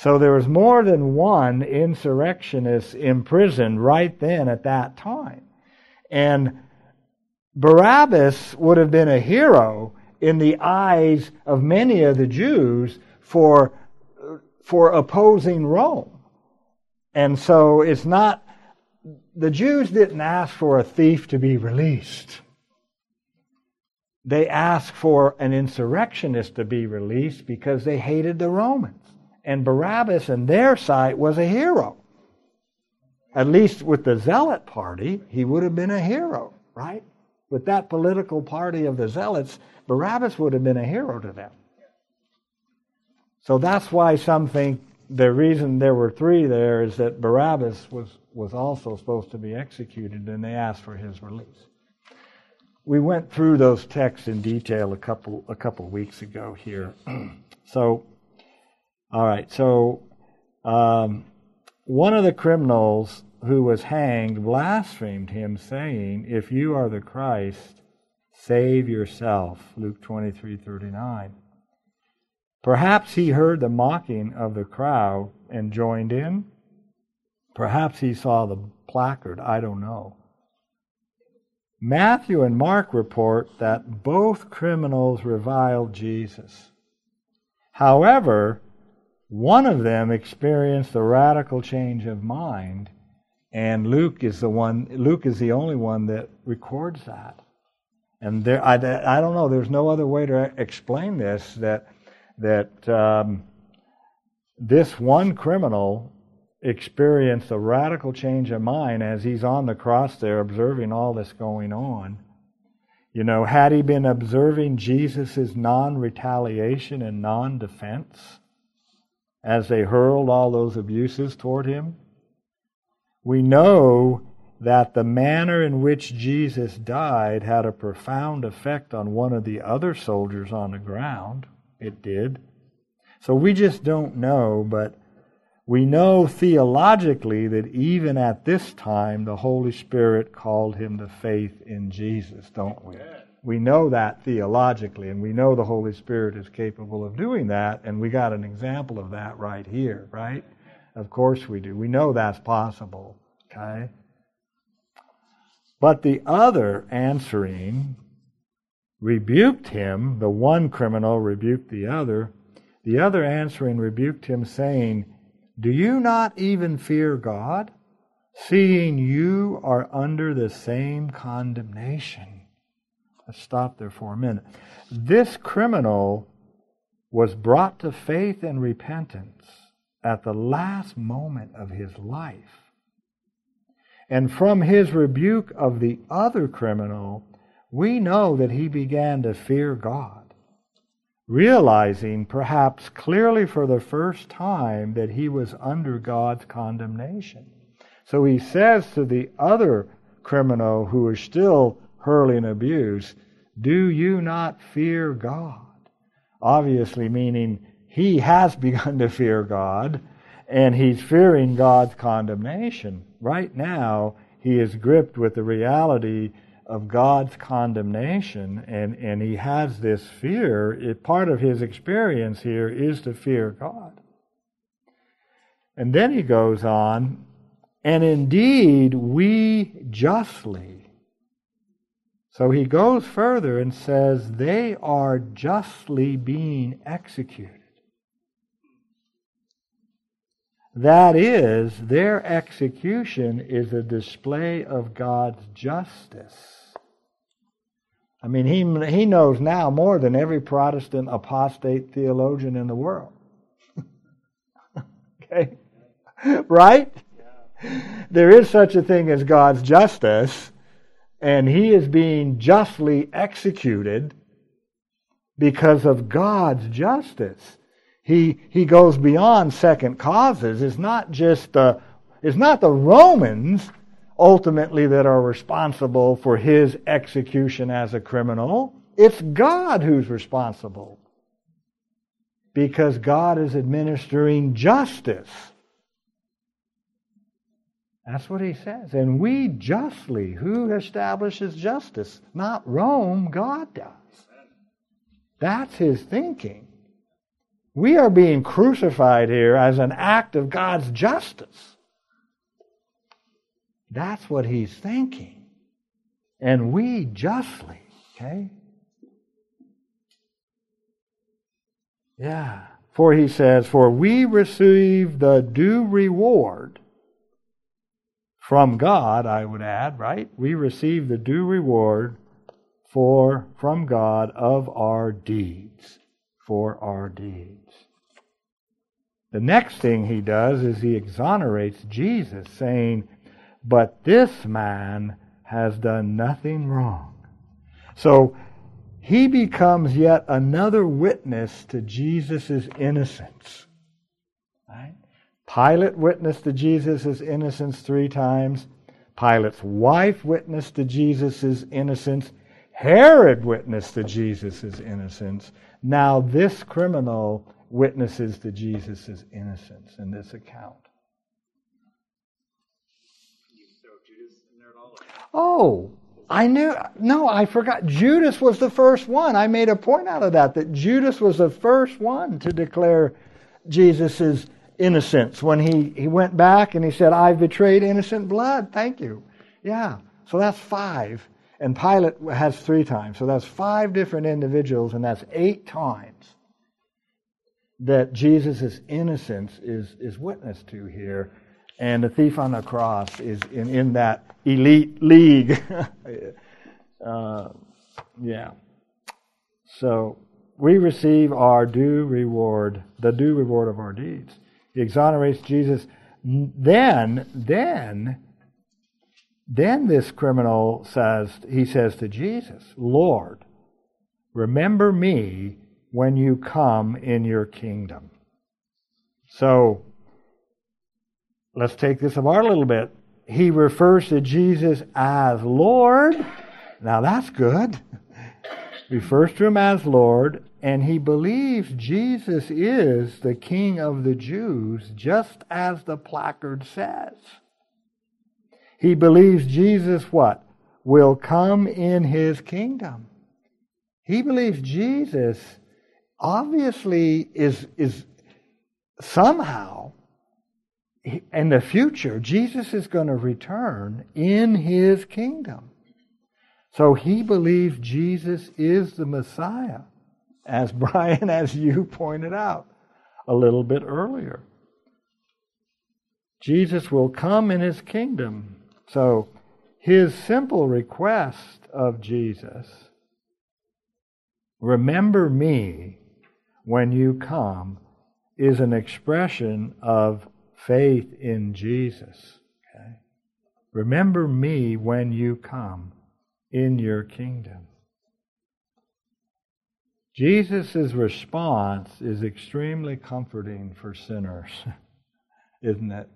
So there was more than one insurrectionist imprisoned right then at that time. And Barabbas would have been a hero in the eyes of many of the Jews for, for opposing Rome. And so it's not, the Jews didn't ask for a thief to be released they asked for an insurrectionist to be released because they hated the Romans. And Barabbas, in their sight, was a hero. At least with the Zealot party, he would have been a hero, right? With that political party of the Zealots, Barabbas would have been a hero to them. So that's why some think the reason there were three there is that Barabbas was, was also supposed to be executed and they asked for his release we went through those texts in detail a couple a couple weeks ago here. so, all right. So, um, one of the criminals who was hanged blasphemed him, saying, "If you are the Christ, save yourself." Luke twenty three thirty nine. Perhaps he heard the mocking of the crowd and joined in. Perhaps he saw the placard. I don't know. Matthew and Mark report that both criminals reviled Jesus. However, one of them experienced a radical change of mind, and Luke is the one. Luke is the only one that records that. And there, I, I don't know. There's no other way to explain this. That that um, this one criminal experienced a radical change of mind as he's on the cross there observing all this going on. You know, had he been observing Jesus' non retaliation and non defense as they hurled all those abuses toward him? We know that the manner in which Jesus died had a profound effect on one of the other soldiers on the ground. It did. So we just don't know, but we know theologically that even at this time the Holy Spirit called him to faith in Jesus, don't we? We know that theologically, and we know the Holy Spirit is capable of doing that, and we got an example of that right here, right? Of course we do. We know that's possible, okay? But the other answering rebuked him, the one criminal rebuked the other. The other answering rebuked him, saying, do you not even fear God, seeing you are under the same condemnation? Stop there for a minute. This criminal was brought to faith and repentance at the last moment of his life. And from his rebuke of the other criminal, we know that he began to fear God realizing perhaps clearly for the first time that he was under God's condemnation. So he says to the other criminal who is still hurling abuse, Do you not fear God? Obviously, meaning he has begun to fear God and he's fearing God's condemnation. Right now, he is gripped with the reality of God's condemnation, and, and he has this fear. It, part of his experience here is to fear God. And then he goes on, and indeed we justly. So he goes further and says, they are justly being executed. That is, their execution is a display of God's justice. I mean, he, he knows now more than every Protestant apostate theologian in the world. okay? Right? There is such a thing as God's justice, and he is being justly executed because of God's justice. He, he goes beyond second causes. It's not just the, it's not the Romans ultimately that are responsible for his execution as a criminal. It's God who's responsible. Because God is administering justice. That's what he says. And we justly, who establishes justice? Not Rome, God does. That's his thinking. We are being crucified here as an act of God's justice. That's what he's thinking. And we justly, okay? Yeah. For he says, For we receive the due reward from God, I would add, right? We receive the due reward for from God of our deeds, for our deeds. The next thing he does is he exonerates Jesus, saying, But this man has done nothing wrong. So he becomes yet another witness to Jesus' innocence. Pilate witnessed to Jesus' innocence three times. Pilate's wife witnessed to Jesus' innocence. Herod witnessed to Jesus' innocence. Now this criminal witnesses to Jesus' innocence in this account. Oh, I knew. No, I forgot. Judas was the first one. I made a point out of that, that Judas was the first one to declare Jesus' innocence when he, he went back and he said, I've betrayed innocent blood. Thank you. Yeah. So that's five. And Pilate has three times. So that's five different individuals, and that's eight times that Jesus' innocence is, is witnessed to here. And the thief on the cross is in, in that elite league. uh, yeah. So we receive our due reward, the due reward of our deeds. He exonerates Jesus. Then, then, then this criminal says, he says to Jesus, Lord, remember me when you come in your kingdom. So, let's take this apart a little bit. He refers to Jesus as Lord. Now that's good. refers to him as Lord, and he believes Jesus is the King of the Jews, just as the placard says. He believes Jesus what? Will come in his kingdom. He believes Jesus obviously is, is somehow in the future, Jesus is going to return in his kingdom. So he believes Jesus is the Messiah, as Brian, as you pointed out a little bit earlier. Jesus will come in his kingdom. So his simple request of Jesus remember me when you come is an expression of faith in Jesus. Okay? Remember me when you come in your kingdom. Jesus' response is extremely comforting for sinners, isn't it?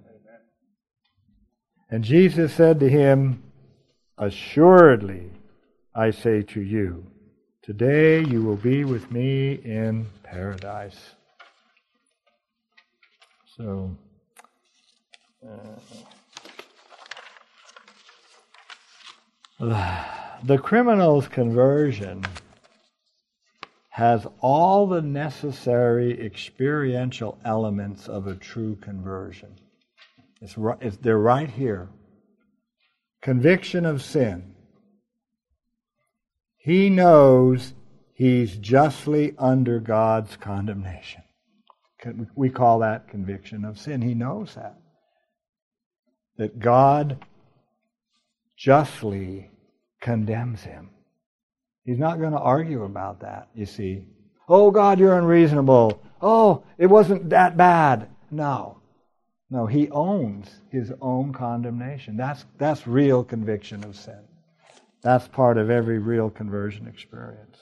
And Jesus said to him, Assuredly, I say to you, today you will be with me in paradise. So, uh, the criminal's conversion has all the necessary experiential elements of a true conversion. It's, it's, they're right here. Conviction of sin. He knows he's justly under God's condemnation. We call that conviction of sin. He knows that. That God justly condemns him. He's not going to argue about that, you see. Oh, God, you're unreasonable. Oh, it wasn't that bad. No. No, he owns his own condemnation. That's, that's real conviction of sin. That's part of every real conversion experience.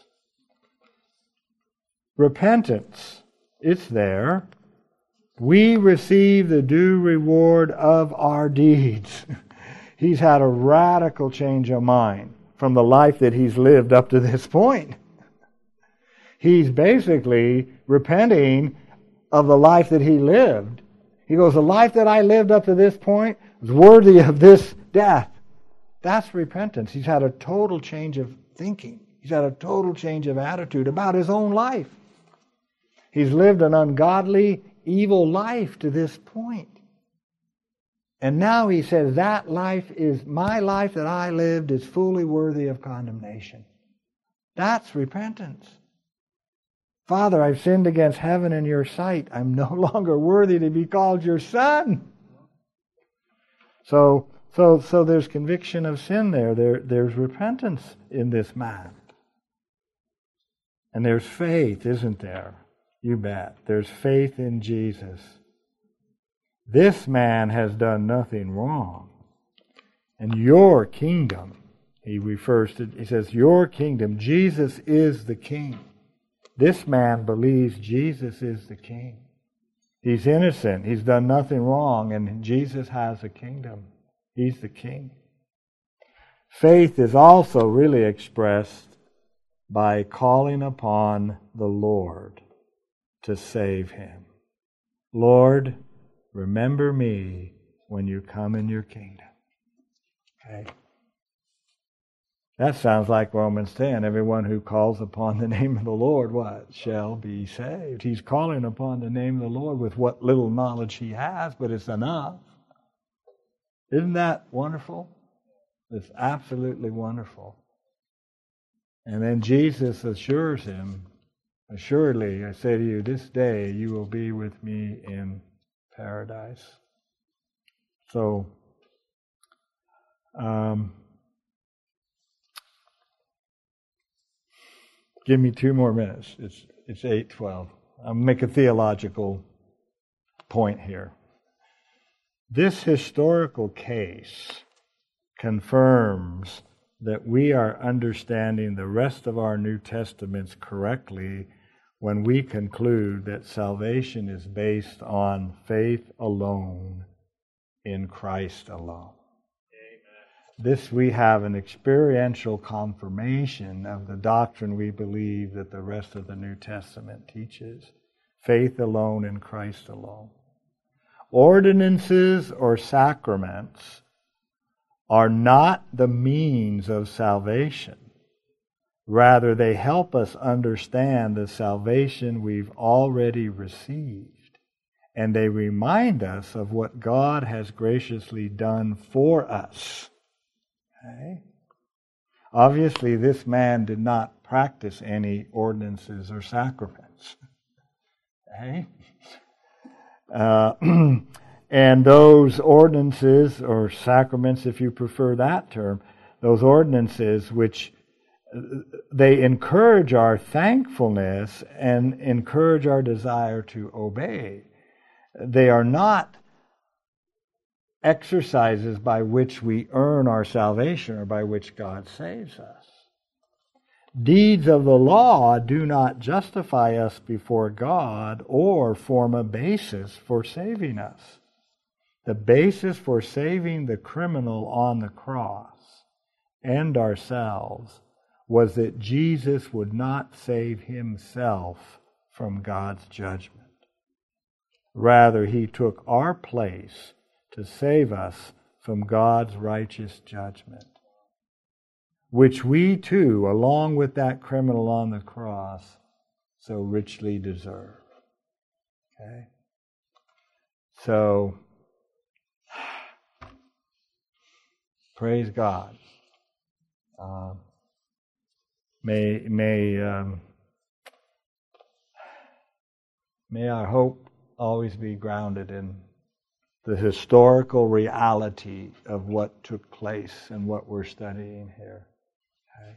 Repentance, it's there. We receive the due reward of our deeds. he's had a radical change of mind from the life that he's lived up to this point. He's basically repenting of the life that he lived. He goes, The life that I lived up to this point is worthy of this death. That's repentance. He's had a total change of thinking, he's had a total change of attitude about his own life. He's lived an ungodly, evil life to this point. And now he says, That life is my life that I lived is fully worthy of condemnation. That's repentance. Father, I've sinned against heaven and your sight. I'm no longer worthy to be called your son. So, so, so there's conviction of sin there. there. There's repentance in this man. And there's faith, isn't there? You bet. There's faith in Jesus. This man has done nothing wrong. And your kingdom, he refers to, he says, your kingdom, Jesus is the king. This man believes Jesus is the king. He's innocent. He's done nothing wrong, and Jesus has a kingdom. He's the king. Faith is also really expressed by calling upon the Lord to save him. Lord, remember me when you come in your kingdom. Okay? That sounds like Romans 10. Everyone who calls upon the name of the Lord, what? Shall be saved. He's calling upon the name of the Lord with what little knowledge he has, but it's enough. Isn't that wonderful? It's absolutely wonderful. And then Jesus assures him, Assuredly, I say to you, this day you will be with me in paradise. So, um, give me two more minutes. It's it's eight twelve. I'll make a theological point here. This historical case confirms that we are understanding the rest of our New Testaments correctly when we conclude that salvation is based on faith alone in Christ alone. This we have an experiential confirmation of the doctrine we believe that the rest of the New Testament teaches faith alone in Christ alone. Ordinances or sacraments are not the means of salvation. Rather, they help us understand the salvation we've already received. And they remind us of what God has graciously done for us. Okay? Obviously, this man did not practice any ordinances or sacraments. Okay? Uh, and those ordinances or sacraments, if you prefer that term, those ordinances which they encourage our thankfulness and encourage our desire to obey. They are not exercises by which we earn our salvation or by which God saves us. Deeds of the law do not justify us before God or form a basis for saving us. The basis for saving the criminal on the cross and ourselves was that Jesus would not save himself from God's judgment. Rather, he took our place to save us from God's righteous judgment, which we too, along with that criminal on the cross, so richly deserve. Okay? So, praise God. Um, May may um, may our hope always be grounded in the historical reality of what took place and what we're studying here. Okay.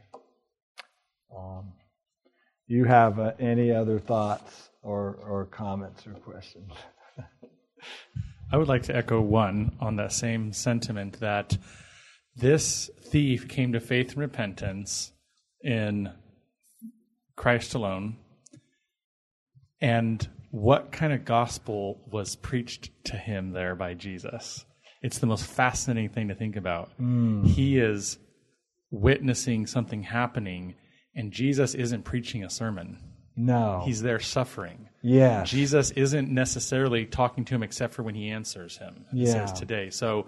Um, you have uh, any other thoughts or, or comments or questions? I would like to echo one on that same sentiment that this thief came to faith and repentance in Christ alone. And what kind of gospel was preached to him there by Jesus? It's the most fascinating thing to think about. Hmm. He is witnessing something happening, and Jesus isn't preaching a sermon. No. He's there suffering. Yeah. Jesus isn't necessarily talking to him except for when he answers him. Yeah. says today. So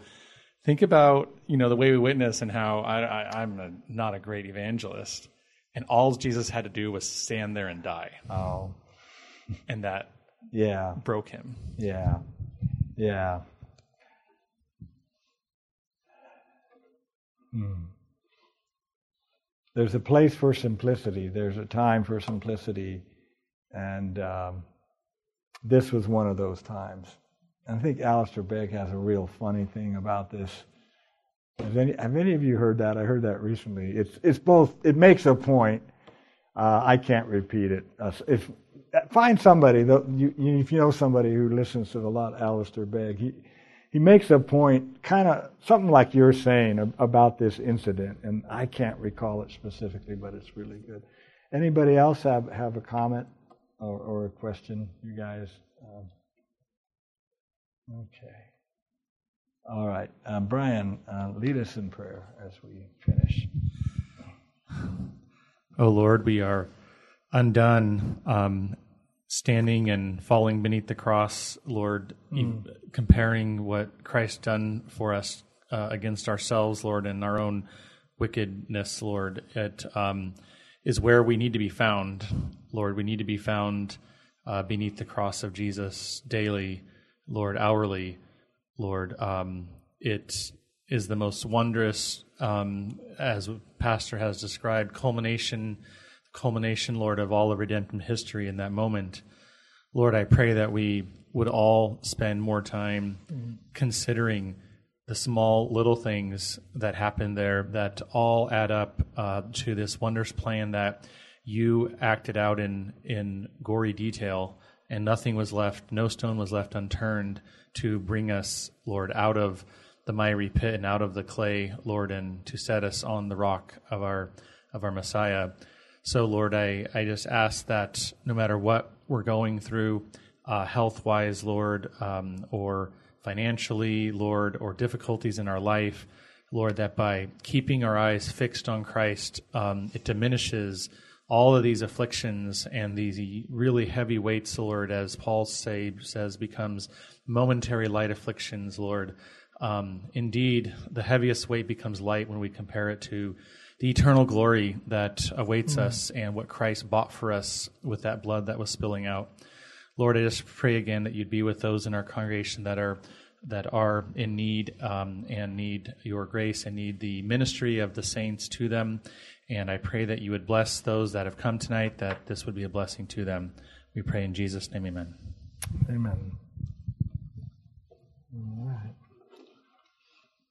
think about you know the way we witness and how I, I, I'm a, not a great evangelist, and all Jesus had to do was stand there and die, Oh, and that yeah, broke him. yeah, yeah. Hmm. There's a place for simplicity. There's a time for simplicity, and um, this was one of those times. I think Alistair Begg has a real funny thing about this. Have any, have any of you heard that? I heard that recently. It's it's both. It makes a point. Uh, I can't repeat it. Uh, if find somebody, you, you, if you know somebody who listens to a lot, Alistair Begg, he he makes a point, kind of something like you're saying about this incident, and I can't recall it specifically, but it's really good. Anybody else have have a comment or, or a question? You guys. Um, okay. All right, um, Brian, uh, lead us in prayer as we finish. Oh Lord, we are undone, um, standing and falling beneath the cross, Lord, e- comparing what Christ done for us uh, against ourselves, Lord, and our own wickedness, Lord. It um, is where we need to be found, Lord. We need to be found uh, beneath the cross of Jesus daily, Lord, hourly, Lord. Um, it is the most wondrous, um, as Pastor has described, culmination, culmination, Lord, of all of redemptive history in that moment. Lord, I pray that we would all spend more time considering the small little things that happen there that all add up uh, to this wondrous plan that you acted out in in gory detail and nothing was left no stone was left unturned to bring us lord out of the miry pit and out of the clay lord and to set us on the rock of our of our messiah. So lord i i just ask that no matter what we're going through uh, health wise lord um, or financially, Lord, or difficulties in our life, Lord, that by keeping our eyes fixed on Christ, um, it diminishes all of these afflictions and these really heavy weights, Lord, as Paul say, says, becomes momentary light afflictions, Lord. Um, indeed, the heaviest weight becomes light when we compare it to the eternal glory that awaits us and what Christ bought for us with that blood that was spilling out. Lord, I just pray again that you'd be with those in our congregation that are that are in need um, and need your grace and need the ministry of the saints to them. And I pray that you would bless those that have come tonight, that this would be a blessing to them. We pray in Jesus' name, amen. Amen. All right.